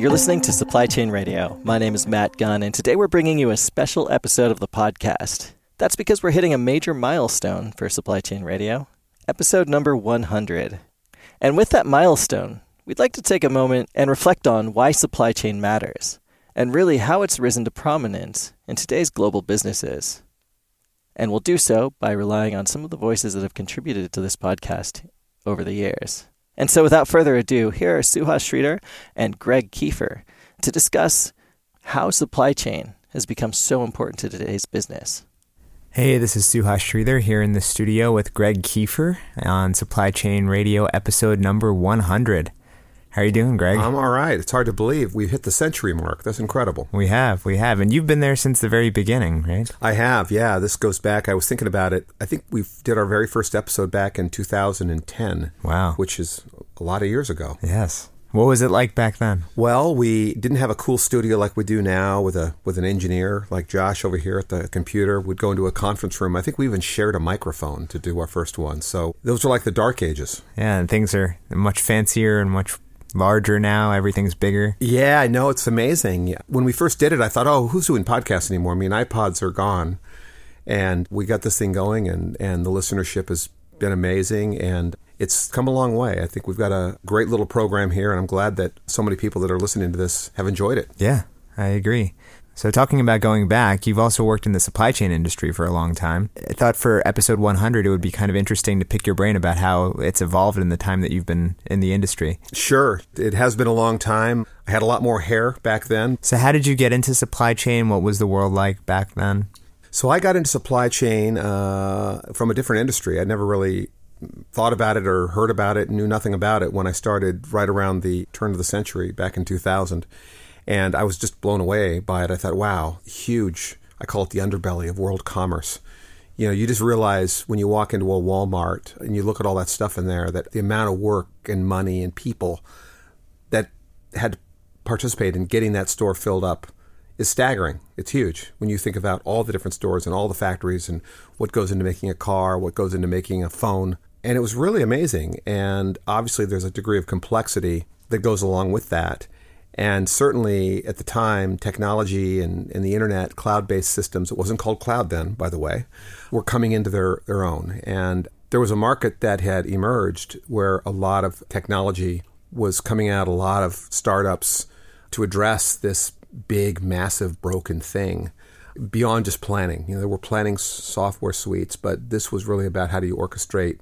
You're listening to Supply Chain Radio. My name is Matt Gunn, and today we're bringing you a special episode of the podcast. That's because we're hitting a major milestone for Supply Chain Radio, episode number 100. And with that milestone, we'd like to take a moment and reflect on why supply chain matters, and really how it's risen to prominence in today's global businesses. And we'll do so by relying on some of the voices that have contributed to this podcast over the years. And so, without further ado, here are Suhas Sridhar and Greg Kiefer to discuss how supply chain has become so important to today's business. Hey, this is Suhas Sridhar here in the studio with Greg Kiefer on Supply Chain Radio, episode number 100. How are you doing, Greg? I'm all right. It's hard to believe we've hit the century mark. That's incredible. We have, we have. And you've been there since the very beginning, right? I have, yeah. This goes back, I was thinking about it. I think we did our very first episode back in 2010. Wow. Which is a lot of years ago. Yes. What was it like back then? Well, we didn't have a cool studio like we do now with a with an engineer like Josh over here at the computer. We'd go into a conference room. I think we even shared a microphone to do our first one. So those were like the dark ages. Yeah, and things are much fancier and much larger now. Everything's bigger. Yeah, I know. It's amazing. When we first did it, I thought, oh, who's doing podcasts anymore? I mean, iPods are gone. And we got this thing going, and, and the listenership has been amazing. And it's come a long way. I think we've got a great little program here, and I'm glad that so many people that are listening to this have enjoyed it. Yeah, I agree. So, talking about going back, you've also worked in the supply chain industry for a long time. I thought for episode 100, it would be kind of interesting to pick your brain about how it's evolved in the time that you've been in the industry. Sure. It has been a long time. I had a lot more hair back then. So, how did you get into supply chain? What was the world like back then? So, I got into supply chain uh, from a different industry. I never really thought about it or heard about it, knew nothing about it when I started right around the turn of the century back in 2000. And I was just blown away by it. I thought, wow, huge. I call it the underbelly of world commerce. You know, you just realize when you walk into a Walmart and you look at all that stuff in there that the amount of work and money and people that had to participate in getting that store filled up is staggering. It's huge when you think about all the different stores and all the factories and what goes into making a car, what goes into making a phone. And it was really amazing. And obviously, there's a degree of complexity that goes along with that. And certainly at the time, technology and, and the internet, cloud based systems, it wasn't called cloud then, by the way, were coming into their, their own. And there was a market that had emerged where a lot of technology was coming out, a lot of startups to address this big, massive, broken thing beyond just planning. You know, there were planning software suites, but this was really about how do you orchestrate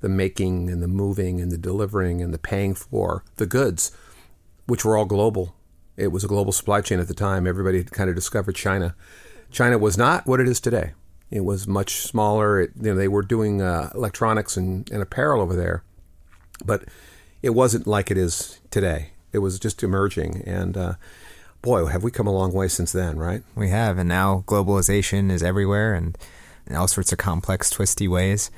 the making and the moving and the delivering and the paying for the goods which were all global. It was a global supply chain at the time. Everybody had kind of discovered China. China was not what it is today. It was much smaller. It, you know, they were doing uh, electronics and, and apparel over there, but it wasn't like it is today. It was just emerging, and uh, boy, have we come a long way since then, right? We have, and now globalization is everywhere, and in all sorts of complex, twisty ways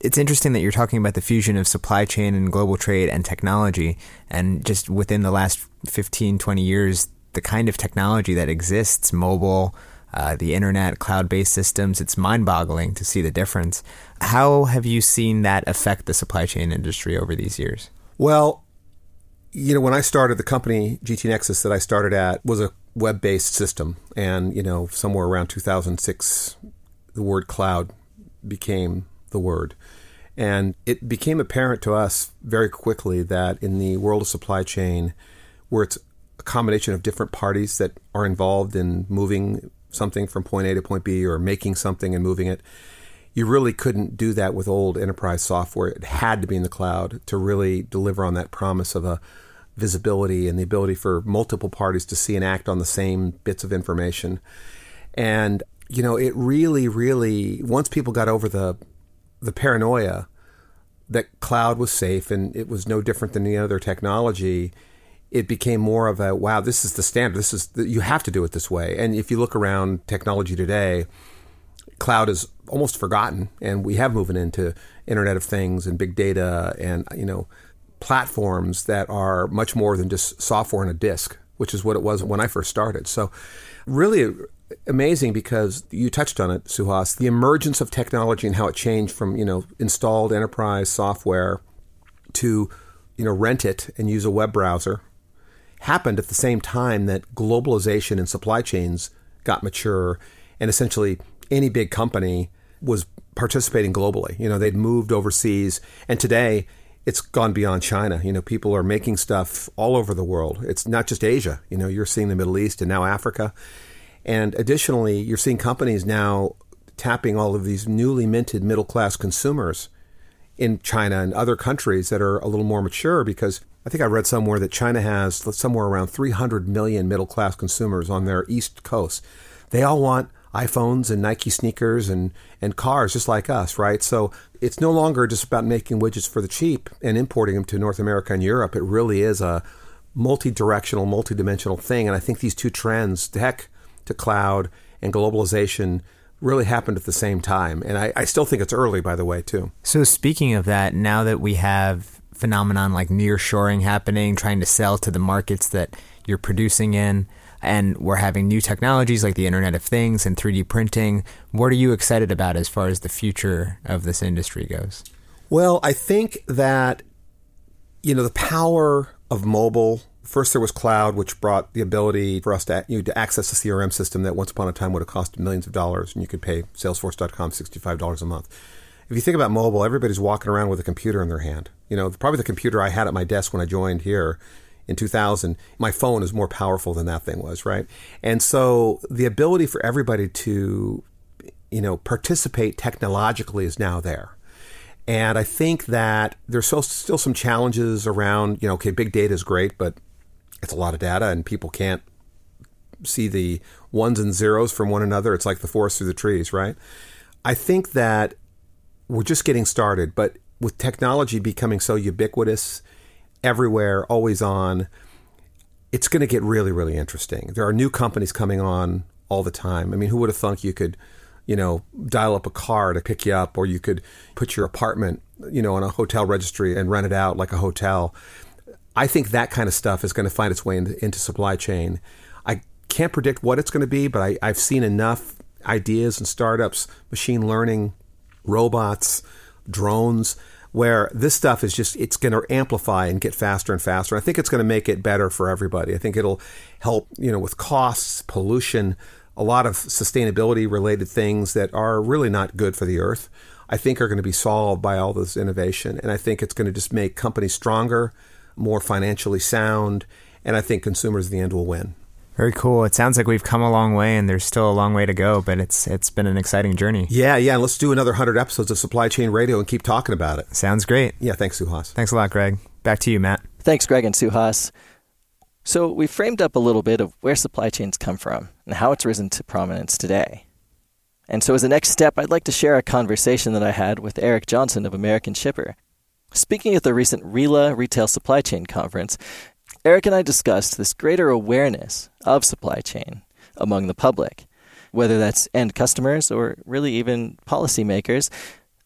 it's interesting that you're talking about the fusion of supply chain and global trade and technology. And just within the last 15, 20 years, the kind of technology that exists, mobile, uh, the internet, cloud based systems, it's mind boggling to see the difference. How have you seen that affect the supply chain industry over these years? Well, you know, when I started the company, GT Nexus, that I started at, was a web based system. And, you know, somewhere around 2006, the word cloud became the word. And it became apparent to us very quickly that in the world of supply chain, where it's a combination of different parties that are involved in moving something from point A to point B or making something and moving it, you really couldn't do that with old enterprise software. It had to be in the cloud to really deliver on that promise of a visibility and the ability for multiple parties to see and act on the same bits of information. And you know, it really, really once people got over the the paranoia that cloud was safe and it was no different than any other technology, it became more of a wow, this is the standard. This is the, you have to do it this way. And if you look around technology today, cloud is almost forgotten, and we have moving into Internet of Things and big data and you know platforms that are much more than just software on a disk, which is what it was when I first started. So, really amazing because you touched on it, Suhas, the emergence of technology and how it changed from, you know, installed enterprise software to, you know, rent it and use a web browser happened at the same time that globalization and supply chains got mature and essentially any big company was participating globally. You know, they'd moved overseas and today it's gone beyond China. You know, people are making stuff all over the world. It's not just Asia. You know, you're seeing the Middle East and now Africa. And additionally, you're seeing companies now tapping all of these newly minted middle class consumers in China and other countries that are a little more mature because I think I read somewhere that China has somewhere around 300 million middle class consumers on their east coast. They all want iPhones and Nike sneakers and, and cars just like us, right? So it's no longer just about making widgets for the cheap and importing them to North America and Europe. It really is a multi directional, multi dimensional thing. And I think these two trends, tech to cloud and globalization, really happened at the same time. And I, I still think it's early, by the way, too. So, speaking of that, now that we have phenomenon like nearshoring happening, trying to sell to the markets that you're producing in, and we're having new technologies like the Internet of Things and 3D printing. What are you excited about as far as the future of this industry goes? Well, I think that you know the power of mobile. First, there was cloud, which brought the ability for us to, you know, to access a CRM system that once upon a time would have cost millions of dollars, and you could pay Salesforce.com sixty-five dollars a month. If you think about mobile, everybody's walking around with a computer in their hand. You know, probably the computer I had at my desk when I joined here in 2000, my phone is more powerful than that thing was, right? And so the ability for everybody to, you know, participate technologically is now there. And I think that there's still some challenges around, you know, okay, big data is great, but it's a lot of data and people can't see the ones and zeros from one another. It's like the forest through the trees, right? I think that we're just getting started, but with technology becoming so ubiquitous everywhere, always on. It's going to get really, really interesting. There are new companies coming on all the time. I mean, who would have thunk you could, you know, dial up a car to pick you up, or you could put your apartment, you know, on a hotel registry and rent it out like a hotel. I think that kind of stuff is going to find its way into, into supply chain. I can't predict what it's going to be, but I, I've seen enough ideas and startups, machine learning, robots, drones where this stuff is just it's going to amplify and get faster and faster. I think it's going to make it better for everybody. I think it'll help, you know, with costs, pollution, a lot of sustainability related things that are really not good for the earth. I think are going to be solved by all this innovation, and I think it's going to just make companies stronger, more financially sound, and I think consumers in the end will win. Very cool. It sounds like we've come a long way, and there's still a long way to go, but it's it's been an exciting journey. Yeah, yeah. And let's do another hundred episodes of Supply Chain Radio and keep talking about it. Sounds great. Yeah. Thanks, Suhas. Thanks a lot, Greg. Back to you, Matt. Thanks, Greg and Suhas. So we framed up a little bit of where supply chains come from and how it's risen to prominence today. And so as a next step, I'd like to share a conversation that I had with Eric Johnson of American Shipper. Speaking at the recent RILA Retail Supply Chain Conference, Eric and I discussed this greater awareness of supply chain among the public, whether that's end customers or really even policymakers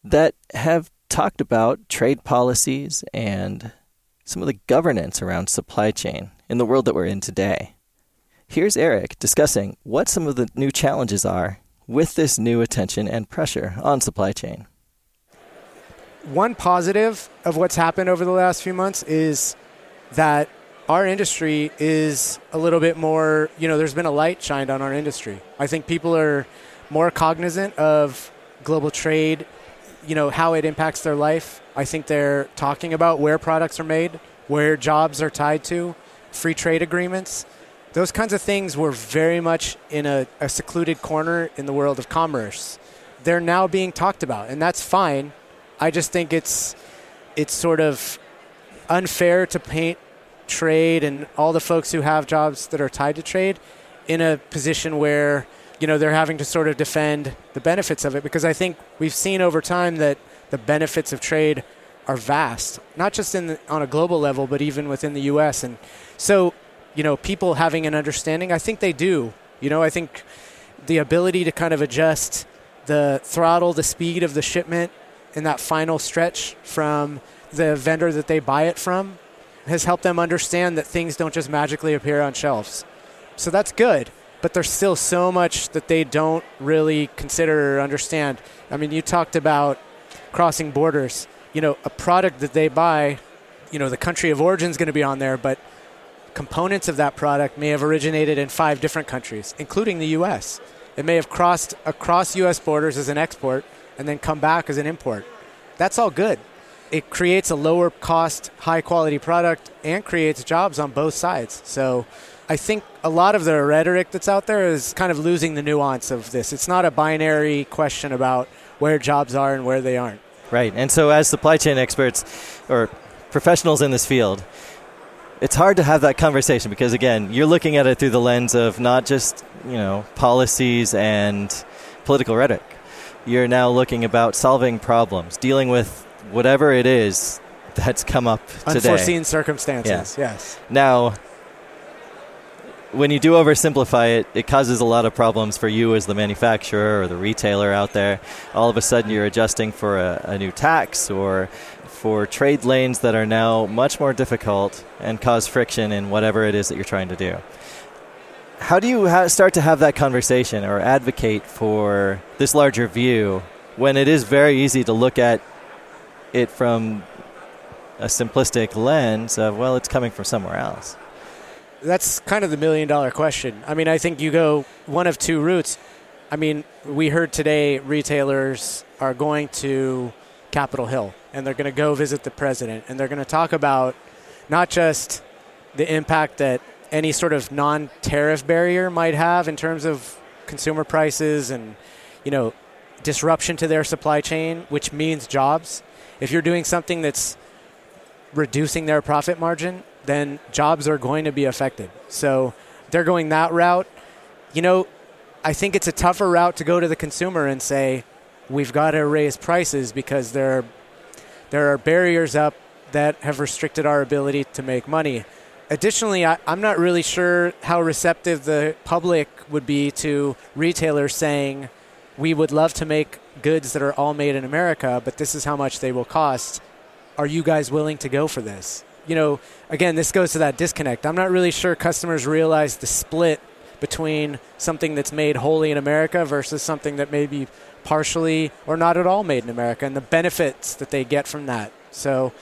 that have talked about trade policies and some of the governance around supply chain in the world that we're in today. Here's Eric discussing what some of the new challenges are with this new attention and pressure on supply chain. One positive of what's happened over the last few months is that our industry is a little bit more, you know, there's been a light shined on our industry. I think people are more cognizant of global trade, you know, how it impacts their life. I think they're talking about where products are made, where jobs are tied to, free trade agreements. Those kinds of things were very much in a, a secluded corner in the world of commerce. They're now being talked about, and that's fine. I just think it's it's sort of unfair to paint trade and all the folks who have jobs that are tied to trade in a position where you know they're having to sort of defend the benefits of it because I think we've seen over time that the benefits of trade are vast, not just in the, on a global level, but even within the U.S. And so, you know, people having an understanding, I think they do. You know, I think the ability to kind of adjust the throttle, the speed of the shipment in that final stretch from the vendor that they buy it from has helped them understand that things don't just magically appear on shelves. So that's good, but there's still so much that they don't really consider or understand. I mean, you talked about crossing borders. You know, a product that they buy, you know, the country of origin is going to be on there, but components of that product may have originated in five different countries, including the U.S. It may have crossed across U.S. borders as an export and then come back as an import. That's all good. It creates a lower cost, high quality product and creates jobs on both sides. So I think a lot of the rhetoric that's out there is kind of losing the nuance of this. It's not a binary question about where jobs are and where they aren't. Right. And so, as supply chain experts or professionals in this field, it's hard to have that conversation because, again, you're looking at it through the lens of not just, you know, policies and political rhetoric. You're now looking about solving problems, dealing with whatever it is that's come up today. Unforeseen circumstances, yeah. yes. Now, when you do oversimplify it, it causes a lot of problems for you as the manufacturer or the retailer out there. All of a sudden, you're adjusting for a, a new tax or for trade lanes that are now much more difficult and cause friction in whatever it is that you're trying to do. How do you ha- start to have that conversation or advocate for this larger view when it is very easy to look at it from a simplistic lens of, well, it's coming from somewhere else? that's kind of the million dollar question. I mean, I think you go one of two routes. I mean, we heard today retailers are going to Capitol Hill and they're going to go visit the president and they're going to talk about not just the impact that any sort of non tariff barrier might have in terms of consumer prices and, you know, disruption to their supply chain, which means jobs. If you're doing something that's reducing their profit margin, then jobs are going to be affected. So they're going that route. You know, I think it's a tougher route to go to the consumer and say, we've got to raise prices because there are, there are barriers up that have restricted our ability to make money. Additionally, I, am not really sure how receptive the public would be to retailers saying, we would love to make goods that are all made in America, but this is how much they will cost. Are you guys willing to go for this? you know, again, this goes to that disconnect. I'm not really sure customers realize the split between something that's made wholly in America versus something that may be partially or not at all made in America and the benefits that they get from that. So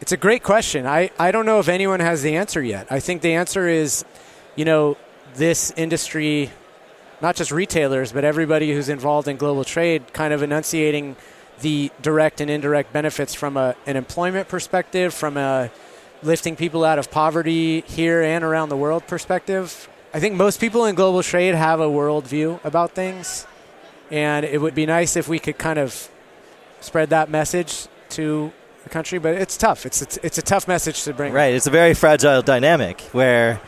it's a great question. I, I don't know if anyone has the answer yet. I think the answer is, you know, this industry, not just retailers, but everybody who's involved in global trade, kind of enunciating the direct and indirect benefits from a, an employment perspective, from a lifting people out of poverty here and around the world perspective. I think most people in global trade have a worldview about things, and it would be nice if we could kind of spread that message to the country. But it's tough. It's it's, it's a tough message to bring. Right. It's a very fragile dynamic where,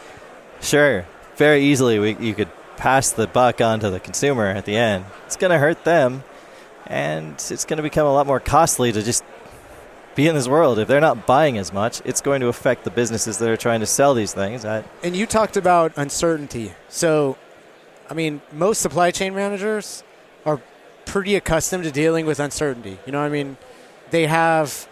sure, very easily we, you could pass the buck on to the consumer at the end. It's going to hurt them, and it's going to become a lot more costly to just be in this world. If they're not buying as much, it's going to affect the businesses that are trying to sell these things. I, and you talked about uncertainty. So, I mean, most supply chain managers are pretty accustomed to dealing with uncertainty. You know, I mean, they have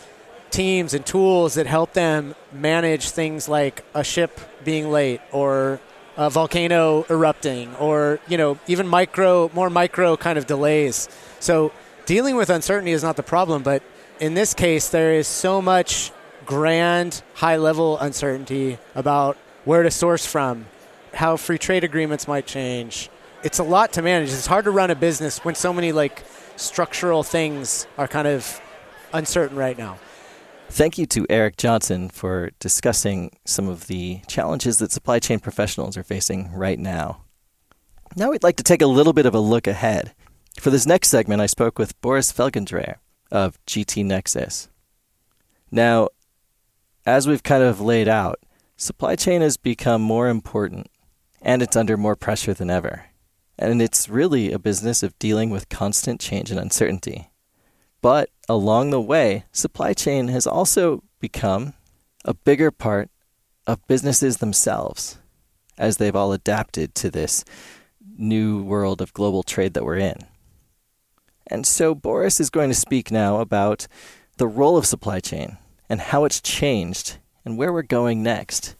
teams and tools that help them manage things like a ship being late or a volcano erupting or, you know, even micro, more micro kind of delays. So, dealing with uncertainty is not the problem, but in this case, there is so much grand, high level uncertainty about where to source from, how free trade agreements might change. It's a lot to manage. It's hard to run a business when so many like structural things are kind of uncertain right now. Thank you to Eric Johnson for discussing some of the challenges that supply chain professionals are facing right now. Now we'd like to take a little bit of a look ahead. For this next segment, I spoke with Boris Felgendreher, of GT Nexus. Now, as we've kind of laid out, supply chain has become more important and it's under more pressure than ever. And it's really a business of dealing with constant change and uncertainty. But along the way, supply chain has also become a bigger part of businesses themselves as they've all adapted to this new world of global trade that we're in. And so Boris is going to speak now about the role of supply chain and how it's changed and where we're going next.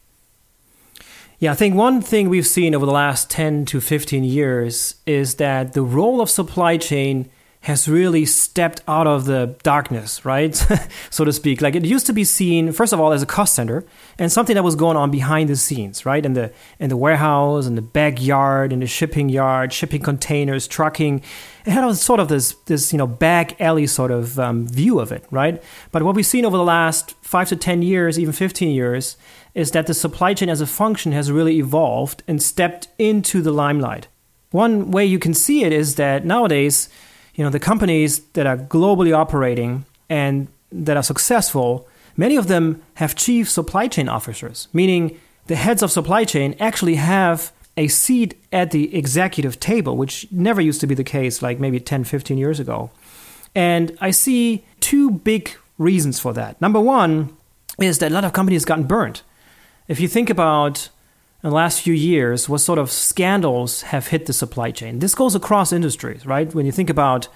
Yeah, I think one thing we've seen over the last 10 to 15 years is that the role of supply chain has really stepped out of the darkness, right? so to speak. Like it used to be seen, first of all, as a cost center and something that was going on behind the scenes, right? In the in the warehouse, in the backyard, in the shipping yard, shipping containers, trucking. It had a sort of this this you know back alley sort of um, view of it, right? But what we've seen over the last five to ten years, even fifteen years, is that the supply chain as a function has really evolved and stepped into the limelight. One way you can see it is that nowadays you know, the companies that are globally operating and that are successful, many of them have chief supply chain officers, meaning the heads of supply chain actually have a seat at the executive table, which never used to be the case like maybe 10, 15 years ago. And I see two big reasons for that. Number one is that a lot of companies gotten burnt. If you think about in the last few years what sort of scandals have hit the supply chain. This goes across industries, right? When you think about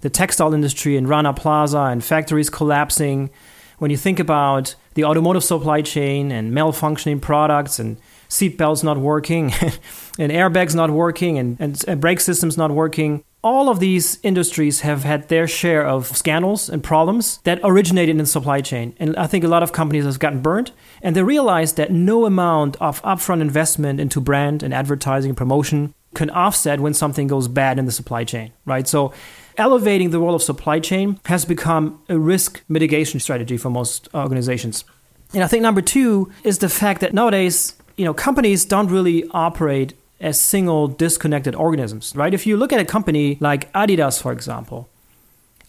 the textile industry in Rana Plaza and factories collapsing, when you think about the automotive supply chain and malfunctioning products and seatbelts not working and airbags not working and, and brake systems not working, all of these industries have had their share of scandals and problems that originated in the supply chain. And I think a lot of companies have gotten burnt and they realized that no amount of upfront investment into brand and advertising and promotion can offset when something goes bad in the supply chain, right? So elevating the role of supply chain has become a risk mitigation strategy for most organizations. And I think number two is the fact that nowadays, you know, companies don't really operate as single disconnected organisms, right? If you look at a company like Adidas, for example,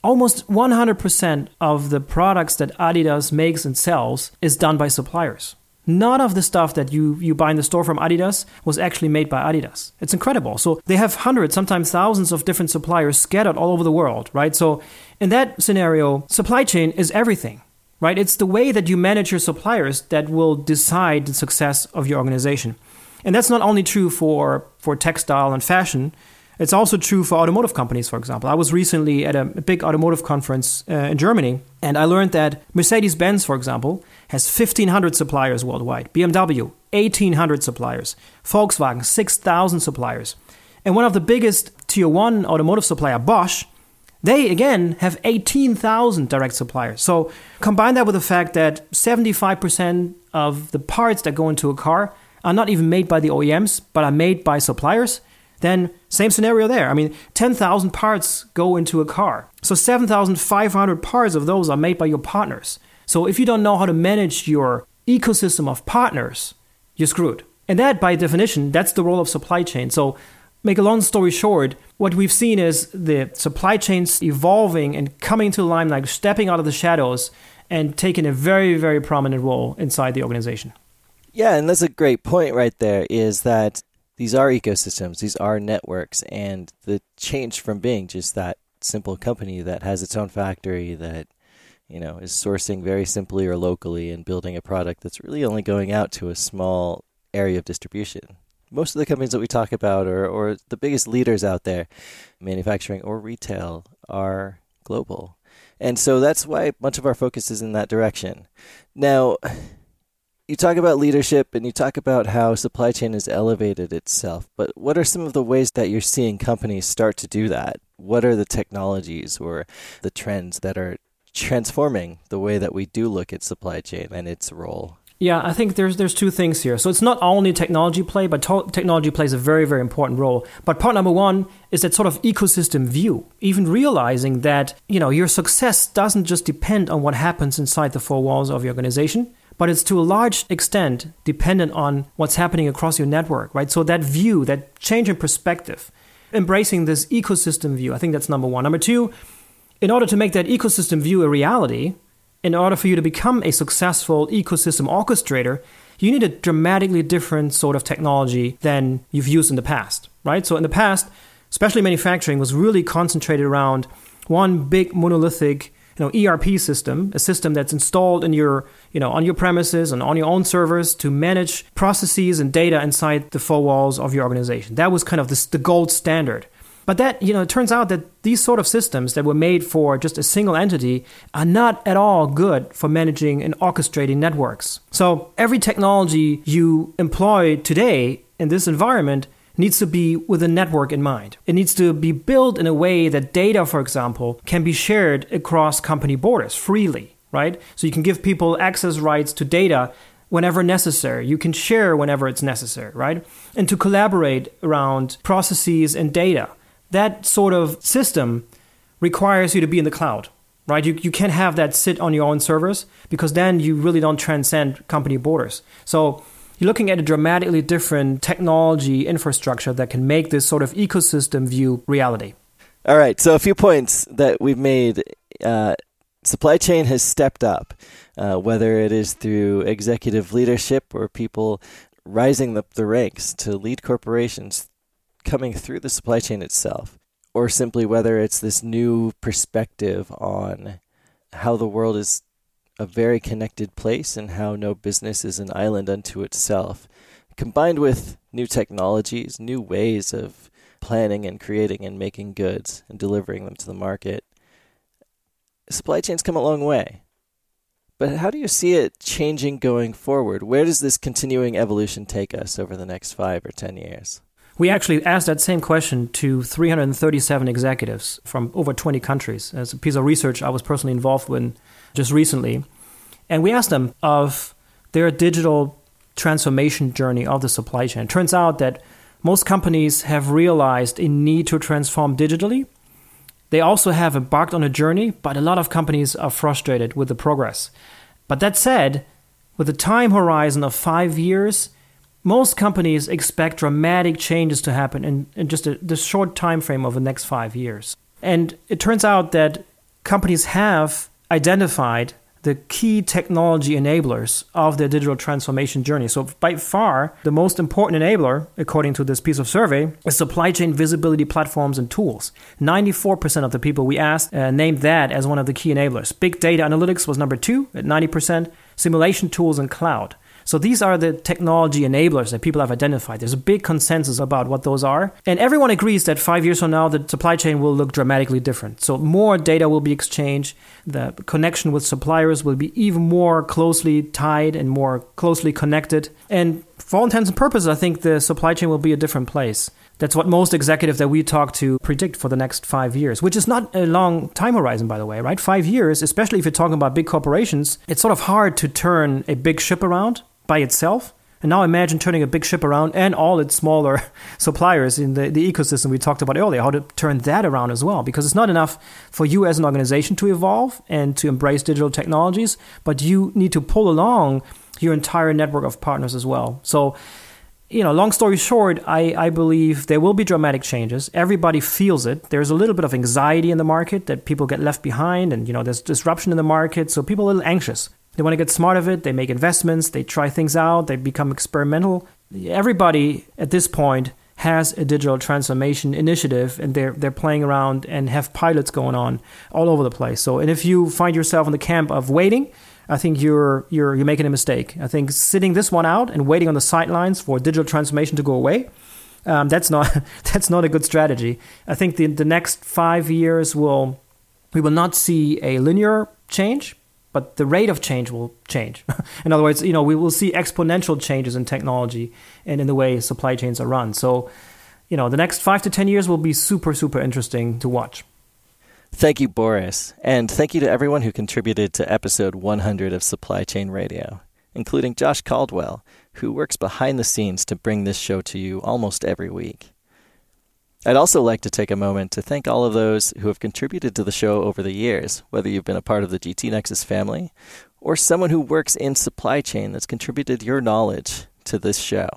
almost 100% of the products that Adidas makes and sells is done by suppliers. None of the stuff that you, you buy in the store from Adidas was actually made by Adidas. It's incredible. So they have hundreds, sometimes thousands of different suppliers scattered all over the world, right? So in that scenario, supply chain is everything, right? It's the way that you manage your suppliers that will decide the success of your organization. And that's not only true for, for textile and fashion, it's also true for automotive companies, for example. I was recently at a big automotive conference uh, in Germany, and I learned that Mercedes Benz, for example, has 1,500 suppliers worldwide, BMW, 1,800 suppliers, Volkswagen, 6,000 suppliers. And one of the biggest tier one automotive supplier, Bosch, they again have 18,000 direct suppliers. So combine that with the fact that 75% of the parts that go into a car are not even made by the OEMs, but are made by suppliers, then same scenario there. I mean, 10,000 parts go into a car. So 7,500 parts of those are made by your partners. So if you don't know how to manage your ecosystem of partners, you're screwed. And that, by definition, that's the role of supply chain. So, make a long story short, what we've seen is the supply chains evolving and coming to the limelight, stepping out of the shadows, and taking a very, very prominent role inside the organization. Yeah, and that's a great point right there is that these are ecosystems, these are networks, and the change from being just that simple company that has its own factory that you know is sourcing very simply or locally and building a product that's really only going out to a small area of distribution. Most of the companies that we talk about or, or the biggest leaders out there, manufacturing or retail, are global. And so that's why much of our focus is in that direction. Now, you talk about leadership and you talk about how supply chain has elevated itself, but what are some of the ways that you're seeing companies start to do that? What are the technologies or the trends that are transforming the way that we do look at supply chain and its role? Yeah, I think there's there's two things here. So it's not only technology play, but to- technology plays a very very important role. But part number one is that sort of ecosystem view. Even realizing that you know your success doesn't just depend on what happens inside the four walls of your organization, but it's to a large extent dependent on what's happening across your network, right? So that view, that change in perspective, embracing this ecosystem view, I think that's number one. Number two, in order to make that ecosystem view a reality, in order for you to become a successful ecosystem orchestrator, you need a dramatically different sort of technology than you've used in the past, right? So in the past, especially manufacturing was really concentrated around one big monolithic you know ERP system, a system that's installed in your you know on your premises and on your own servers to manage processes and data inside the four walls of your organization. That was kind of the gold standard. But that, you know, it turns out that these sort of systems that were made for just a single entity are not at all good for managing and orchestrating networks. So every technology you employ today in this environment needs to be with a network in mind. It needs to be built in a way that data, for example, can be shared across company borders freely, right? So you can give people access rights to data whenever necessary. You can share whenever it's necessary, right? And to collaborate around processes and data. That sort of system requires you to be in the cloud, right? You, you can't have that sit on your own servers because then you really don't transcend company borders. So you're looking at a dramatically different technology infrastructure that can make this sort of ecosystem view reality. All right, so a few points that we've made. Uh, supply chain has stepped up, uh, whether it is through executive leadership or people rising up the ranks to lead corporations coming through the supply chain itself, or simply whether it's this new perspective on how the world is a very connected place and how no business is an island unto itself, combined with new technologies, new ways of planning and creating and making goods and delivering them to the market. Supply chains come a long way. But how do you see it changing going forward? Where does this continuing evolution take us over the next five or ten years? We actually asked that same question to 337 executives from over 20 countries. As a piece of research I was personally involved with just recently. And we asked them of their digital transformation journey of the supply chain. It turns out that most companies have realized a need to transform digitally. They also have embarked on a journey, but a lot of companies are frustrated with the progress. But that said, with a time horizon of five years, most companies expect dramatic changes to happen in, in just a, the short time frame of the next five years. And it turns out that companies have identified the key technology enablers of their digital transformation journey. So, by far, the most important enabler, according to this piece of survey, is supply chain visibility platforms and tools. 94% of the people we asked uh, named that as one of the key enablers. Big data analytics was number two at 90%, simulation tools and cloud. So these are the technology enablers that people have identified. There's a big consensus about what those are. And everyone agrees that five years from now, the supply chain will look dramatically different. So more data will be exchanged. The connection with suppliers will be even more closely tied and more closely connected. And for all intents and purposes, I think the supply chain will be a different place. That's what most executives that we talk to predict for the next five years, which is not a long time horizon, by the way, right? Five years, especially if you're talking about big corporations, it's sort of hard to turn a big ship around by itself. And now imagine turning a big ship around and all its smaller suppliers in the, the ecosystem we talked about earlier, how to turn that around as well. Because it's not enough for you as an organization to evolve and to embrace digital technologies, but you need to pull along your entire network of partners as well. So, you know, long story short, I, I believe there will be dramatic changes. Everybody feels it. There's a little bit of anxiety in the market that people get left behind, and, you know, there's disruption in the market. So people are a little anxious. They want to get smart of it. They make investments. They try things out. They become experimental. Everybody at this point has a digital transformation initiative and they're they're playing around and have pilots going on all over the place. So and if you find yourself in the camp of waiting, I think you're you're you're making a mistake. I think sitting this one out and waiting on the sidelines for digital transformation to go away, um, that's not that's not a good strategy. I think the the next five years will we will not see a linear change but the rate of change will change. in other words, you know, we will see exponential changes in technology and in the way supply chains are run. So, you know, the next five to 10 years will be super, super interesting to watch. Thank you, Boris. And thank you to everyone who contributed to episode 100 of Supply Chain Radio, including Josh Caldwell, who works behind the scenes to bring this show to you almost every week. I'd also like to take a moment to thank all of those who have contributed to the show over the years, whether you've been a part of the GT Nexus family or someone who works in supply chain that's contributed your knowledge to this show.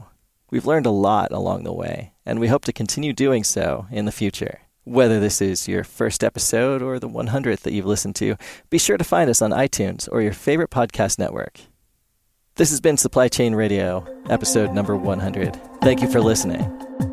We've learned a lot along the way, and we hope to continue doing so in the future. Whether this is your first episode or the 100th that you've listened to, be sure to find us on iTunes or your favorite podcast network. This has been Supply Chain Radio, episode number 100. Thank you for listening.